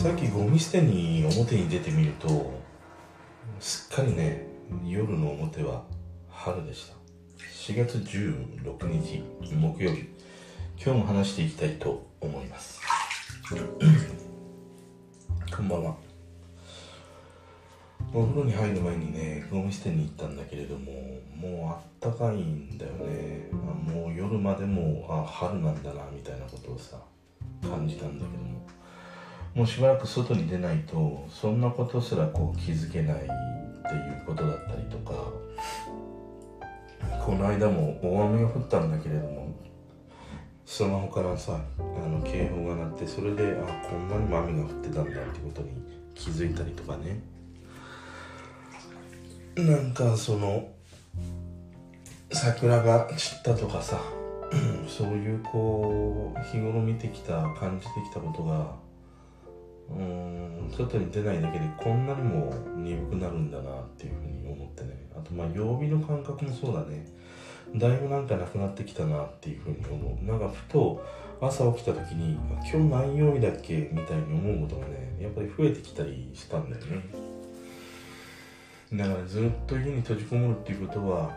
さっきゴミ捨てに表に出てみるとすっかりね夜の表は春でした。4月16日木曜日。今日も話していきたいと思います。こんばんは。お風呂に入る前にねゴミ捨てに行ったんだけれどももうあったかいんだよね。もう夜までもあ春なんだなみたいなことをさ感じたんだけどもうしばらく外に出ないとそんなことすらこう気づけないっていうことだったりとかこの間も大雨が降ったんだけれどもスマホからさあの警報が鳴ってそれであこんなにも雨が降ってたんだってことに気づいたりとかね。なんかその桜が散ったとかさそういうこう日頃見てきた感じてきたことがうん外に出ないだけでこんなにも鈍くなるんだなっていうふうに思ってね。あとまあ曜日の感覚もそうだね。だいぶなんかなくなってきたなっていうふうに思う。なんかふと朝起きた時に今日何曜日だっけみたいに思うことがねやっぱり増えてきたりしたんだよね。だからずっと家に閉じこもるっていうことは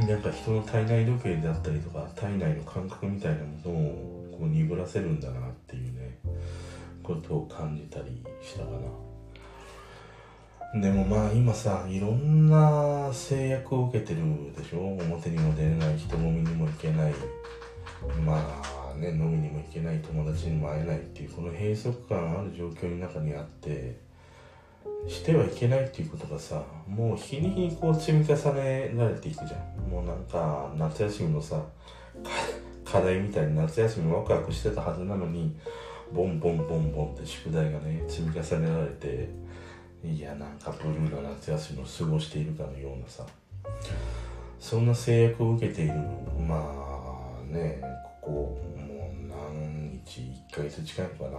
なんか人の体内時計であったりとか体内の感覚みたいなものをこう鈍らせるんだなっていうことを感じたりしたかな。でもまあ今さいろんな制約を受けてるでしょ？表にも出れない人飲みにも行けない。まあね飲みにも行けない友達にも会えないっていうこの閉塞感ある状況の中にあってしてはいけないっていうことがさもう日に日にこう積み重ねられていくじゃん。もうなんか夏休みのさ課題みたいに夏休みワクワクしてたはずなのにボンボンボンボンって宿題がね積み重ねられていやなんかブルーな夏休みを過ごしているかのようなさ。そんな制約を受けているまあねここもう何日1ヶ月近いのかな。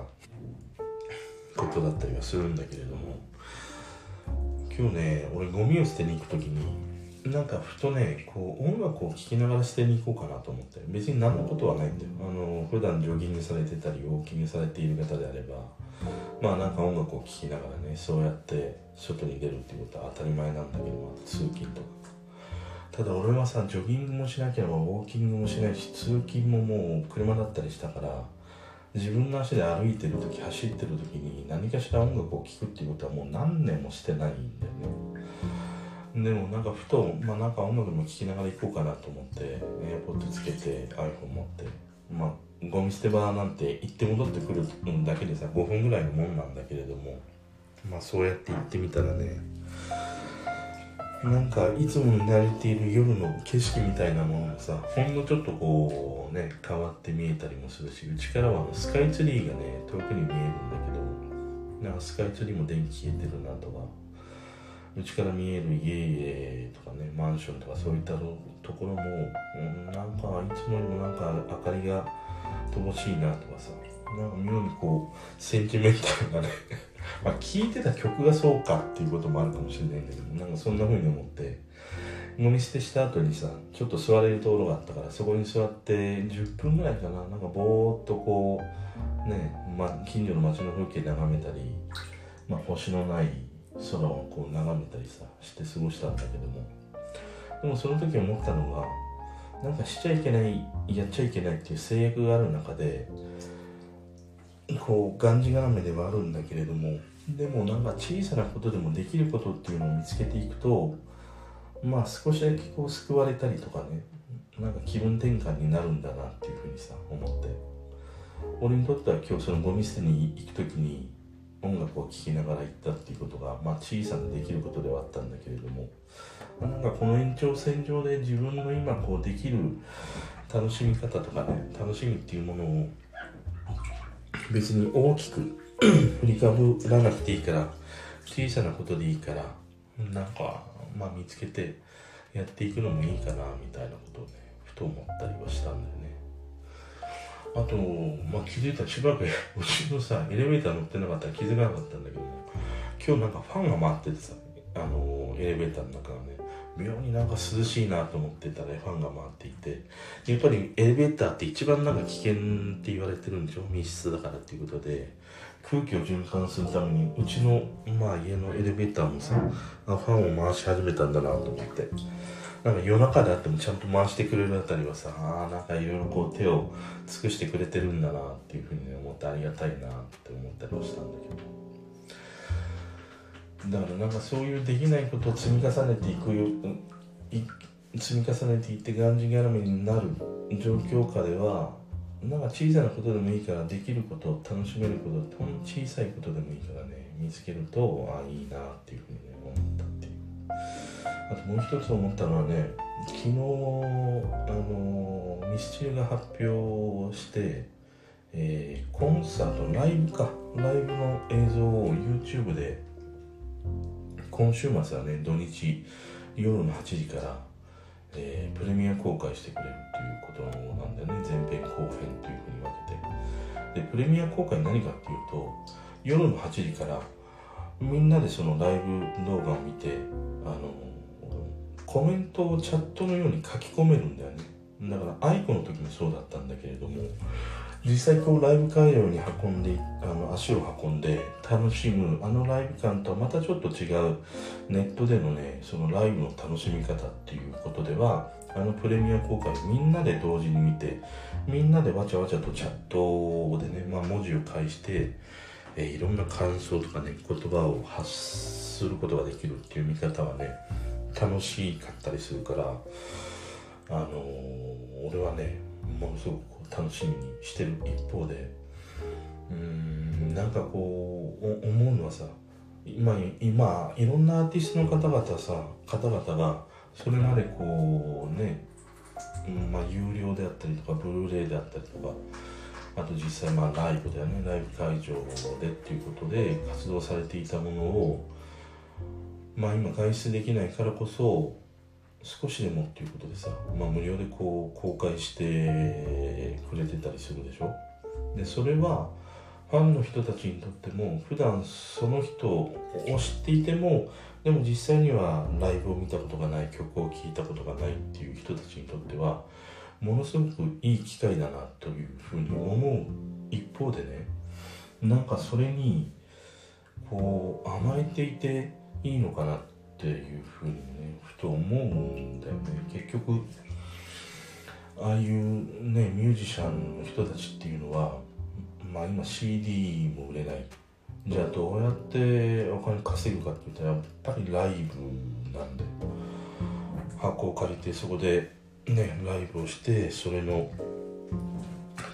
ことだったりはするんだけれども。今日ね俺ゴミを捨てに行く時になんかふとねこう音楽を聴きながら捨てに行こうかなと思って。別に何のことはないんだよあの普段ジョギングされてたりウォーキングされている方であれば。まあなんか音楽を聴きながらねそうやって外に出るっていうことは当たり前なんだけど、まあ、通勤とか。ただ俺はさジョギングもしなければウォーキングもしないし通勤ももう車だったりしたから自分の足で歩いてる時走ってる時に何かしら音楽を聴くっていうことはもう何年もしてないんだよね。でもなんかふと、まあ、なんか音楽も聴きながら行こうかなと思ってエアポッドつけて iPhone 持ってまあゴミ捨て場なんて行って戻ってくるだけでさ5分ぐらいのもんなんだけれどもまあそうやって行ってみたらねなんかいつも見慣れている夜の景色みたいなものもさほんのちょっとこうね変わって見えたりもするしうちからはスカイツリーがね遠くに見えるんだけどなんかスカイツリーも電気消えてるなとかうちから見える家々とかねマンションとかそういったところも、うん、なんかいつもよりもなんか明かりが乏しいなとかさなんか妙にこうセンチメンタルなね まあ聴いてた曲がそうかっていうこともあるかもしれないんだけどなんかそんな風に思って飲み捨てした後にさちょっと座れるところがあったからそこに座って10分ぐらいかななんかぼーっとこうね、まあ、近所の街の風景眺めたり、まあ、星のない空をこう眺めたりさして過ごしたんだけども。でもその時思ったのがなんかしちゃいけないやっちゃいけないっていう制約がある中でこうがんじがらめではあるんだけれどもでもなんか小さなことでもできることっていうのを見つけていくとまあ少しだけこう救われたりとかねなんか気分転換になるんだなっていうふうにさ思って。俺にとっては今日そのゴミ捨てに行く時に音楽を聴きながら行ったっていうことが、まあ、小さなできることではあったんだけれどもなんかこの延長線上で自分の今こうできる楽しみ方とかね楽しみっていうものを別に大きく 振りかぶらなくていいから小さなことでいいからなんか、まあ、見つけてやっていくのもいいかなみたいなことをねふと思ったりはしたんだよね。あと、まあ、気づいたらしばらく うちのさエレベーター乗ってなかったら気づかなかったんだけど今日なんかファンが回っててさあのエレベーターの中がね妙になんか涼しいなと思ってたら、ね、ファンが回っていてやっぱりエレベーターって一番なんか危険って言われてるんでしょ？密室だからっていうことで空気を循環するためにうちの、まあ、家のエレベーターもさファンを回し始めたんだなと思って。なんか夜中であってもちゃんと回してくれるあたりはさあなんかいろいろこう手を尽くしてくれてるんだなっていうふうに、思ってありがたいなって思ったりはしたんだけど。だからなんかそういうできないことを積み重ねていくよ積み重ねていってがんじがらめになる状況下ではなんか小さなことでもいいからできること楽しめることほん小さいことでもいいからね見つけるとああいいなっていうふうにね。もう一つ思ったのはね昨日あのミスチルが発表をして、えー、コンサートライブかライブの映像を YouTube で今週末はね土日夜の8時からえー、プレミア公開してくれるっていうことなんだよね。前編後編というふうに分けて。でプレミア公開何かっていうと夜の8時からみんなでそのライブ動画を見てあのコメントをチャットのように書き込めるんだよね。だから愛子の時もそうだったんだけれども実際こうライブ会場に運んであの足を運んで楽しむあのライブ感とはまたちょっと違うネットでのねそのライブの楽しみ方っていうことではあのプレミア公開みんなで同時に見てみんなでわちゃわちゃとチャットでね、まあ、文字を介して、えー、いろんな感想とかね言葉を発することができるっていう見方はね楽しかったりするからあの、俺はねものすごく楽しみにしてる一方でうんなんかこう思うのはさ今今いろんなアーティストの方々さ方々がそれまでこうね、まあ、有料であったりとかブルーレイであったりとかあと実際まあライブだよねライブ会場でっていうことで活動されていたものをまあ今外出できないからこそ少しでもっていうことでさ、まあ、無料でこう公開してくれてたりするでしょ？でそれはファンの人たちにとっても普段その人を知っていてもでも実際にはライブを見たことがない曲を聴いたことがないっていう人たちにとってはものすごくいい機会だなというふうに思う一方でねなんかそれにこう甘えていていいのかなっていうふうにねふと思うんだよね。結局ああいうねミュージシャンの人たちっていうのはまあ今 CD も売れない。じゃあどうやってお金稼ぐかって言ったらやっぱりライブなんで箱を借りてそこでねライブをしてそれの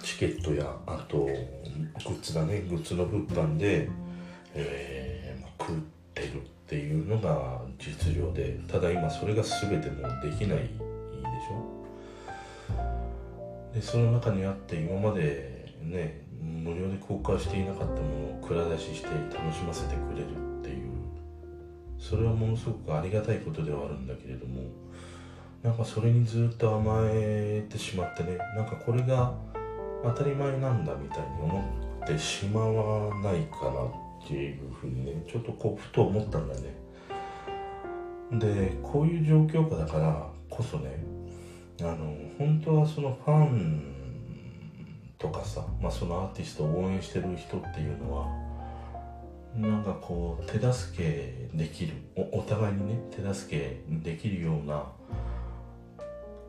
チケットやあとグッズだね。グッズの物販で、えー、っていうのが実情でただ今それが全てもうできないでしょ？でその中にあって今までね無料で公開していなかったものを蔵出しして楽しませてくれるっていう。それはものすごくありがたいことではあるんだけれどもなんかそれにずっと甘えてしまってねなんかこれが当たり前なんだみたいに思ってしまわないかな。っていうふうにねちょっとこうふと思ったんだね。でこういう状況下だからこそねあの本当はそのファンとかさ、まあ、そのアーティストを応援してる人っていうのはなんかこう手助けできるお互いにね手助けできるような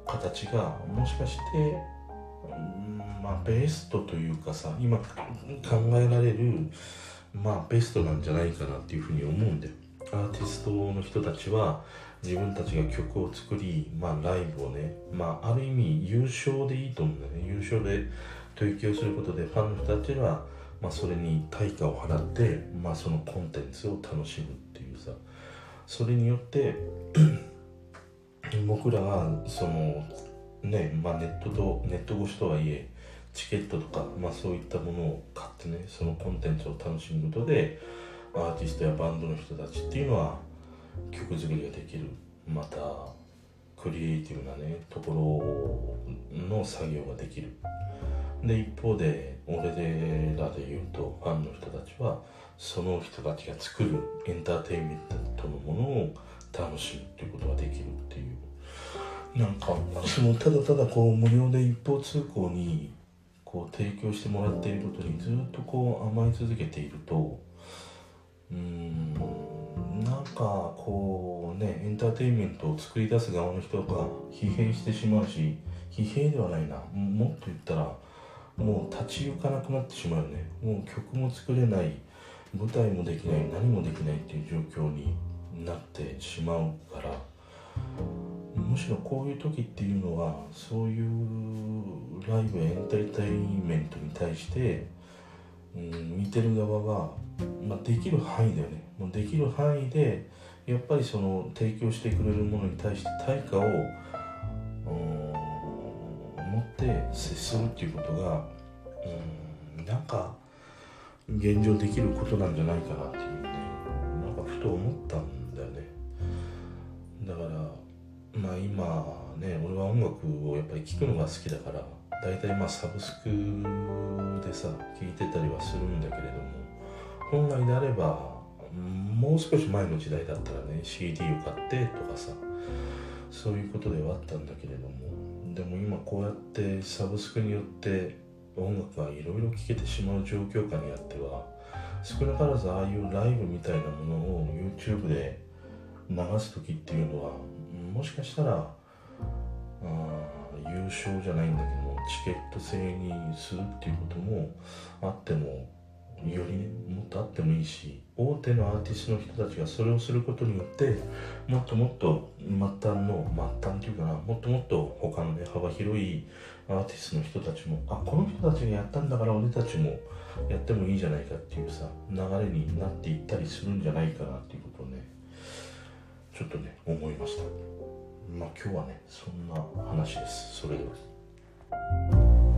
形がもしかして、うん、まあベストというかさ今考えられるまあベストなんじゃないかなっていうふうに思うんだよ。アーティストの人たちは自分たちが曲を作り、まあ、ライブをね、まあ、ある意味優勝でいいと思うんだよね。優勝で提供することでファンの人たちは、まあ、それに対価を払って、まあ、そのコンテンツを楽しむっていうさ。それによって僕らはそのね、まあ、ネットとネット越しとはいえチケットとか、まあ、そういったものを買ってねそのコンテンツを楽しむことでアーティストやバンドの人たちっていうのは曲作りができるまたクリエイティブなねところの作業ができる。で一方で俺らで言うとファンの人たちはその人たちが作るエンターテインメントのものを楽しむっていうことができるっていう。なんかそのただただこう無料で一方通行にこう提供してもらっていることにずっとこう甘え続けているとうーんなんかこうねエンターテインメントを作り出す側の人が疲弊してしまうし疲弊ではないな。もっと言ったらもう立ち行かなくなってしまうよね。もう曲も作れない。舞台もできない。何もできないっていう状況になってしまうから。むしろこういう時っていうのはそういうライブエンターテインメントに対してうん見てる側が、まあ、できる範囲だよね。もうできる範囲でやっぱりその提供してくれるものに対して対価をうん持って接するっていうことがうんなんか現状できることなんじゃないかなっていうねなんかふと思ったんだよね。だからまあ今ね俺は音楽をやっぱり聴くのが好きだから大体まあサブスクでさ聴いてたりはするんだけれども本来であればもう少し前の時代だったらね CD を買ってとかさそういうことではあったんだけれどもでも今こうやってサブスクによって音楽がいろいろ聴けてしまう状況下にあっては少なからずああいうライブみたいなものを YouTube で流す時っていうのはもしかしたら優勝じゃないんだけどもチケット制にするっていうこともあってもよりねもっとあってもいいし大手のアーティストの人たちがそれをすることによってもっともっと末端の末端っていうかなもっともっと他のね幅広いアーティストの人たちもあこの人たちがやったんだから俺たちもやってもいいじゃないかっていうさ流れになっていったりするんじゃないかなっていうことをねちょっとね思いました。まあ今日はねそんな話です。それでは。